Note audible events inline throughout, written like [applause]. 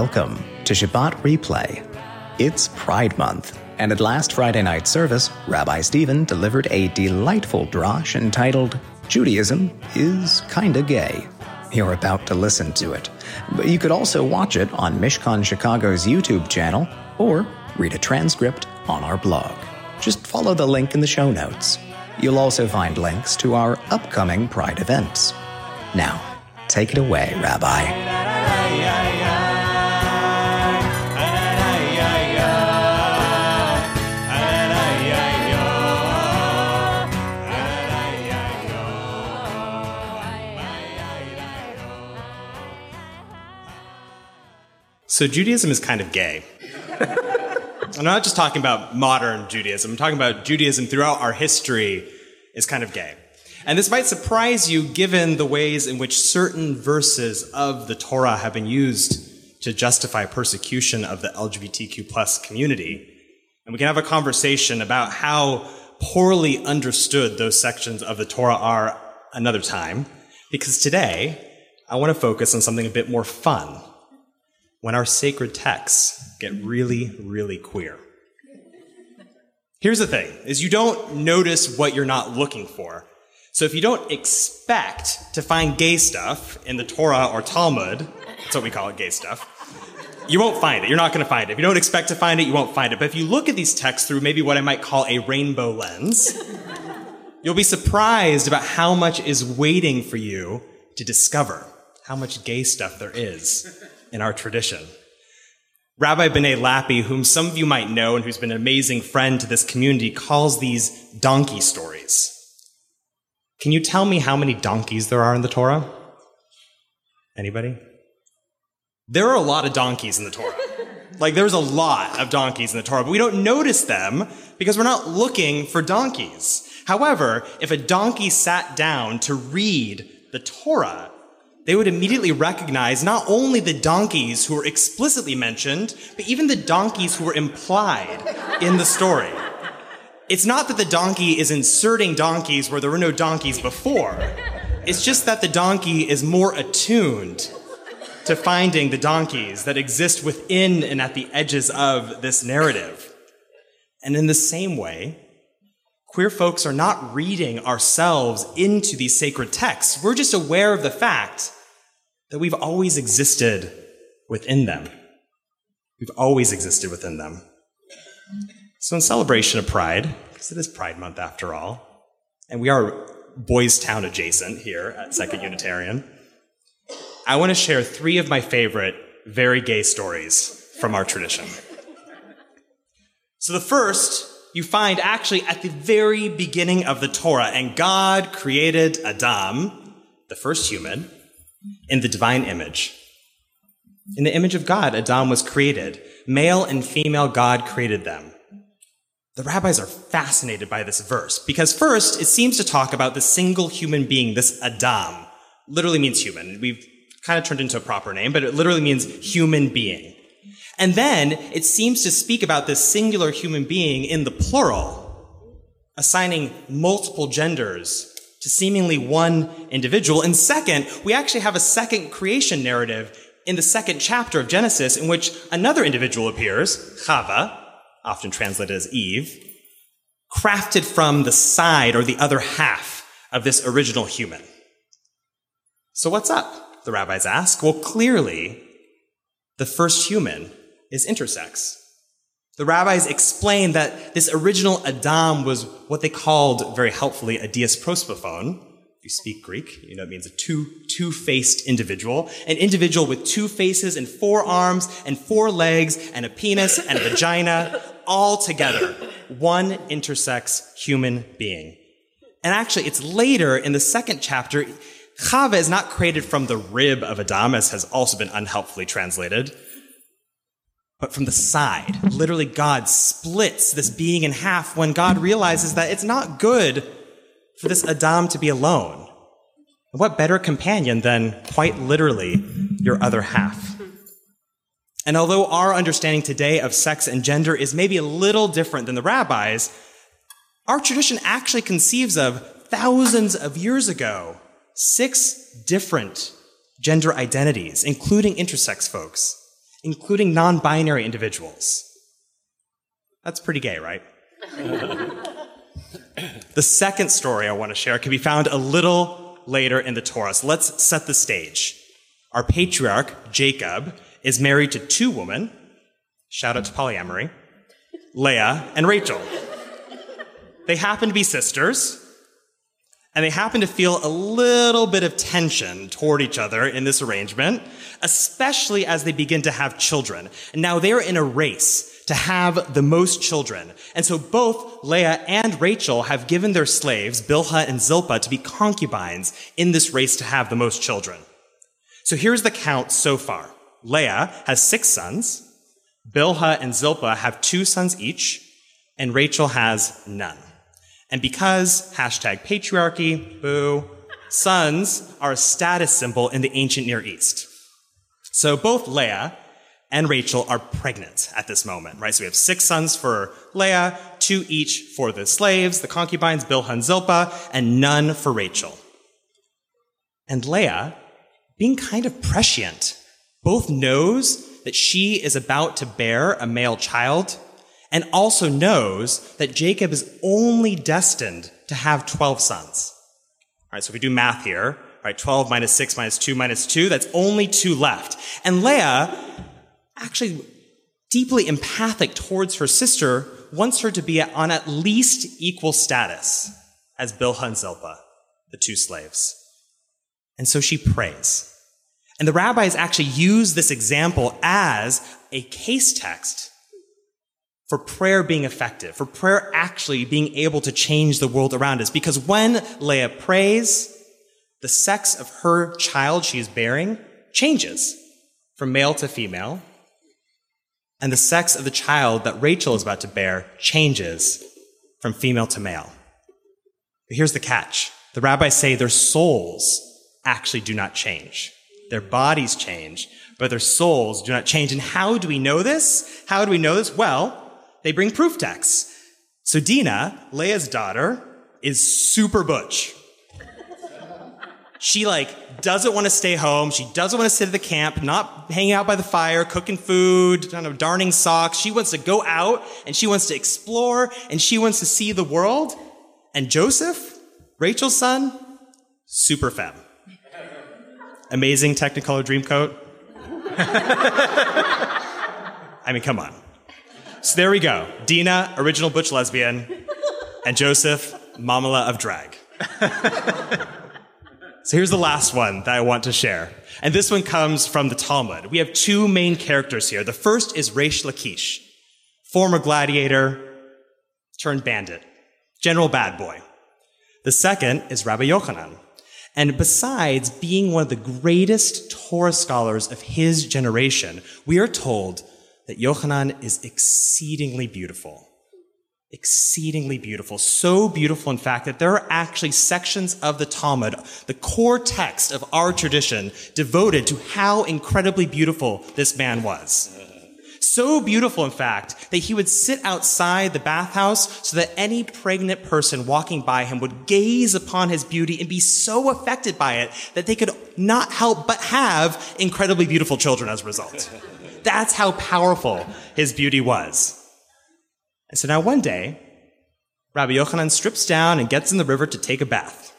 Welcome to Shabbat Replay. It's Pride Month, and at last Friday night service, Rabbi Stephen delivered a delightful drosh entitled Judaism is Kinda Gay. You're about to listen to it, but you could also watch it on Mishkan Chicago's YouTube channel or read a transcript on our blog. Just follow the link in the show notes. You'll also find links to our upcoming Pride events. Now, take it away, Rabbi. So Judaism is kind of gay. I'm not just talking about modern Judaism, I'm talking about Judaism throughout our history is kind of gay. And this might surprise you given the ways in which certain verses of the Torah have been used to justify persecution of the LGBTQ plus community. And we can have a conversation about how poorly understood those sections of the Torah are another time, because today I want to focus on something a bit more fun when our sacred texts get really, really queer. Here's the thing, is you don't notice what you're not looking for. So if you don't expect to find gay stuff in the Torah or Talmud, that's what we call it, gay stuff, you won't find it. You're not going to find it. If you don't expect to find it, you won't find it. But if you look at these texts through maybe what I might call a rainbow lens, you'll be surprised about how much is waiting for you to discover how much gay stuff there is in our tradition. Rabbi Benay Lappe, whom some of you might know and who's been an amazing friend to this community, calls these donkey stories. Can you tell me how many donkeys there are in the Torah? Anybody? There are a lot of donkeys in the Torah. [laughs] like, there's a lot of donkeys in the Torah, but we don't notice them because we're not looking for donkeys. However, if a donkey sat down to read the Torah, they would immediately recognize not only the donkeys who were explicitly mentioned, but even the donkeys who were implied in the story. It's not that the donkey is inserting donkeys where there were no donkeys before. It's just that the donkey is more attuned to finding the donkeys that exist within and at the edges of this narrative. And in the same way, queer folks are not reading ourselves into these sacred texts. We're just aware of the fact that we've always existed within them. We've always existed within them. So, in celebration of Pride, because it is Pride Month after all, and we are Boys Town adjacent here at Second Unitarian, I want to share three of my favorite very gay stories from our tradition. So, the first you find actually at the very beginning of the Torah, and God created Adam, the first human, in the divine image. In the image of God, Adam was created. Male and female, God created them. The rabbis are fascinated by this verse because, first, it seems to talk about the single human being, this Adam. Literally means human. We've kind of turned into a proper name, but it literally means human being. And then it seems to speak about this singular human being in the plural, assigning multiple genders to seemingly one individual. And second, we actually have a second creation narrative in the second chapter of Genesis in which another individual appears, Chava, often translated as Eve, crafted from the side or the other half of this original human. So what's up? The rabbis ask. Well, clearly, the first human is intersex. The rabbis explain that this original Adam was what they called, very helpfully, a diprosopon. If you speak Greek, you know it means a two, two-faced individual. An individual with two faces and four arms and four legs and a penis and a vagina, all together. One intersex human being. And actually, it's later in the second chapter, Chava is not created from the rib of Adam, as has also been unhelpfully translated but from the side. Literally, God splits this being in half when God realizes that it's not good for this Adam to be alone. What better companion than, quite literally, your other half? And although our understanding today of sex and gender is maybe a little different than the rabbis, our tradition actually conceives of thousands of years ago six different gender identities, including intersex folks. Including non binary individuals. That's pretty gay, right? [laughs] the second story I want to share can be found a little later in the Torah. So let's set the stage. Our patriarch, Jacob, is married to two women. Shout out to polyamory. Leah and Rachel. They happen to be sisters, and they happen to feel a little bit of tension toward each other in this arrangement, especially as they begin to have children. And now they're in a race to have the most children. And so both Leah and Rachel have given their slaves, Bilhah and Zilpah, to be concubines in this race to have the most children. So here's the count so far. Leah has six sons. Bilhah and Zilpah have two sons each, and Rachel has none. And because hashtag patriarchy, boo, sons are a status symbol in the ancient Near East. So both Leah and Rachel are pregnant at this moment, right? So we have six sons for Leah, two each for the slaves, the concubines, Bilhah and Zilpah, and none for Rachel. And Leah, being kind of prescient, both knows that she is about to bear a male child and also knows that Jacob is only destined to have 12 sons. All right, so if we do math here, right, 12 minus 6 minus 2 minus 2, that's only two left. And Leah, actually deeply empathic towards her sister, wants her to be on at least equal status as Bilhah and Zilpah, the two slaves. And so she prays. And the rabbis actually use this example as a case text for prayer being effective, for prayer actually being able to change the world around us. Because when Leah prays, the sex of her child she is bearing changes from male to female. And the sex of the child that Rachel is about to bear changes from female to male. But here's the catch. The rabbis say their souls actually do not change. Their bodies change, but their souls do not change. And how do we know this? How do we know this? Well, they bring proof texts. So Dina, Leah's daughter, is super butch. She like doesn't want to stay home. She doesn't want to sit at the camp, not hanging out by the fire, cooking food, kind of darning socks. She wants to go out and she wants to explore and she wants to see the world. And Joseph, Rachel's son, super femme amazing Technicolor Dreamcoat? [laughs] I mean, come on. So there we go. Dina, original butch lesbian, and Joseph, mamala of drag. [laughs] so here's the last one that I want to share. And this one comes from the Talmud. We have two main characters here. The first is Reish Lakish, former gladiator turned bandit, general bad boy. The second is Rabbi Yochanan, and besides being one of the greatest Torah scholars of his generation, we are told that Yochanan is exceedingly beautiful. Exceedingly beautiful. So beautiful, in fact, that there are actually sections of the Talmud, the core text of our tradition, devoted to how incredibly beautiful this man was. So beautiful, in fact, that he would sit outside the bathhouse so that any pregnant person walking by him would gaze upon his beauty and be so affected by it that they could not help but have incredibly beautiful children as a result. [laughs] That's how powerful his beauty was. And so now one day, Rabbi Yochanan strips down and gets in the river to take a bath.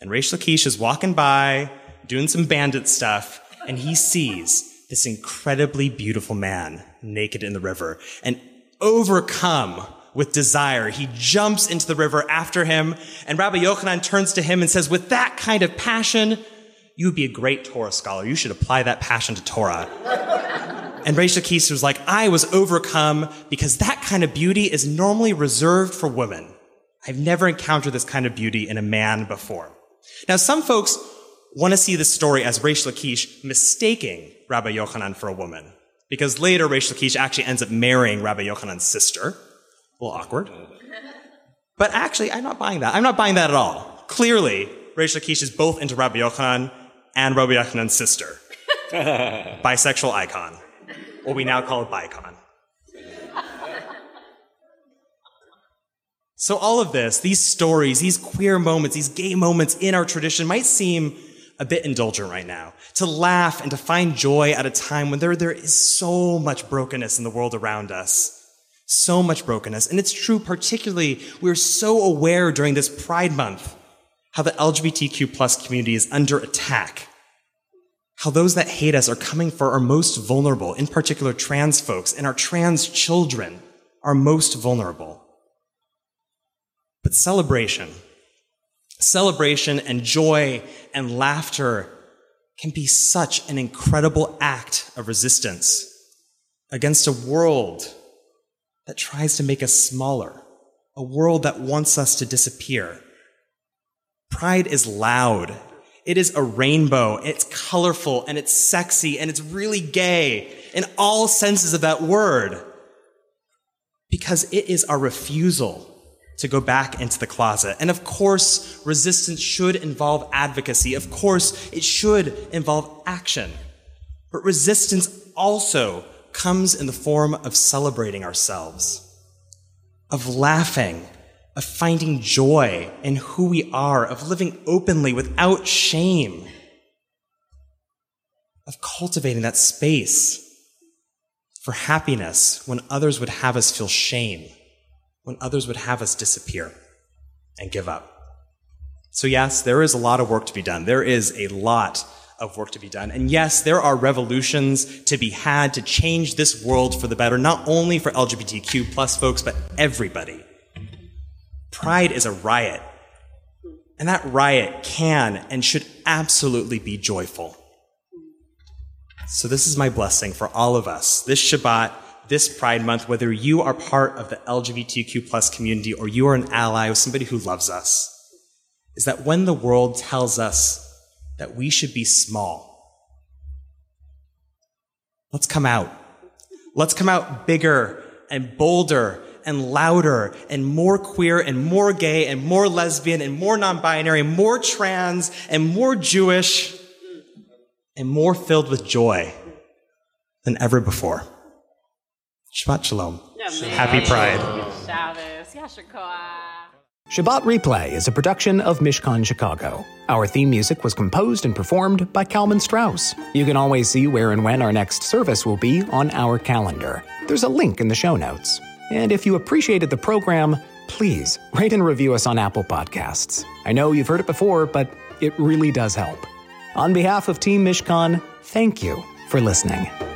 And Reish Lakish is walking by, doing some bandit stuff, and he sees this incredibly beautiful man naked in the river and overcome with desire. He jumps into the river after him, and Rabbi Yochanan turns to him and says, With that kind of passion, you would be a great Torah scholar. You should apply that passion to Torah. And Reish Lakish was like, I was overcome because that kind of beauty is normally reserved for women. I've never encountered this kind of beauty in a man before. Now, some folks want to see this story as Reish Lakish mistaking Rabbi Yochanan for a woman. Because later, Reish Lakish actually ends up marrying Rabbi Yochanan's sister. A little awkward. But actually, I'm not buying that. I'm not buying that at all. Clearly, Reish Lakish is both into Rabbi Yochanan and Rabbi Yochanan's sister. [laughs] Bisexual icon. What we now call a bicon. So all of this, these stories, these queer moments, these gay moments in our tradition might seem a bit indulgent right now, to laugh and to find joy at a time when there, there is so much brokenness in the world around us. So much brokenness. And it's true, particularly, we're so aware during this Pride Month how the LGBTQ plus community is under attack. How those that hate us are coming for our most vulnerable, in particular trans folks, and our trans children are most vulnerable. But celebration, celebration and joy and laughter can be such an incredible act of resistance against a world that tries to make us smaller, a world that wants us to disappear. Pride is loud. It is a rainbow. It's colorful and it's sexy and it's really gay in all senses of that word. Because it is our refusal to go back into the closet. And of course, resistance should involve advocacy. Of course, it should involve action. But resistance also comes in the form of celebrating ourselves, of laughing, of finding joy in who we are, of living openly without shame, of cultivating that space for happiness when others would have us feel shame when others would have us disappear and give up. So, yes, there is a lot of work to be done. There is a lot of work to be done. And yes, there are revolutions to be had to change this world for the better, not only for LGBTQ plus folks, but everybody. Pride is a riot. And that riot can and should absolutely be joyful. So, this is my blessing for all of us this Shabbat this Pride Month, whether you are part of the LGBTQ plus community or you are an ally with somebody who loves us, is that when the world tells us that we should be small, let's come out. Let's come out bigger and bolder and louder and more queer and more gay and more lesbian and more non-binary and more trans and more Jewish and more filled with joy than ever before. Shabbat Shalom. Happy Pride. Shabbat Replay is a production of Mishkan Chicago. Our theme music was composed and performed by Kalman Strauss. You can always see where and when our next service will be on our calendar. There's a link in the show notes. And if you appreciated the program, please rate and review us on Apple Podcasts. I know you've heard it before, but it really does help. On behalf of Team Mishkan, thank you for listening.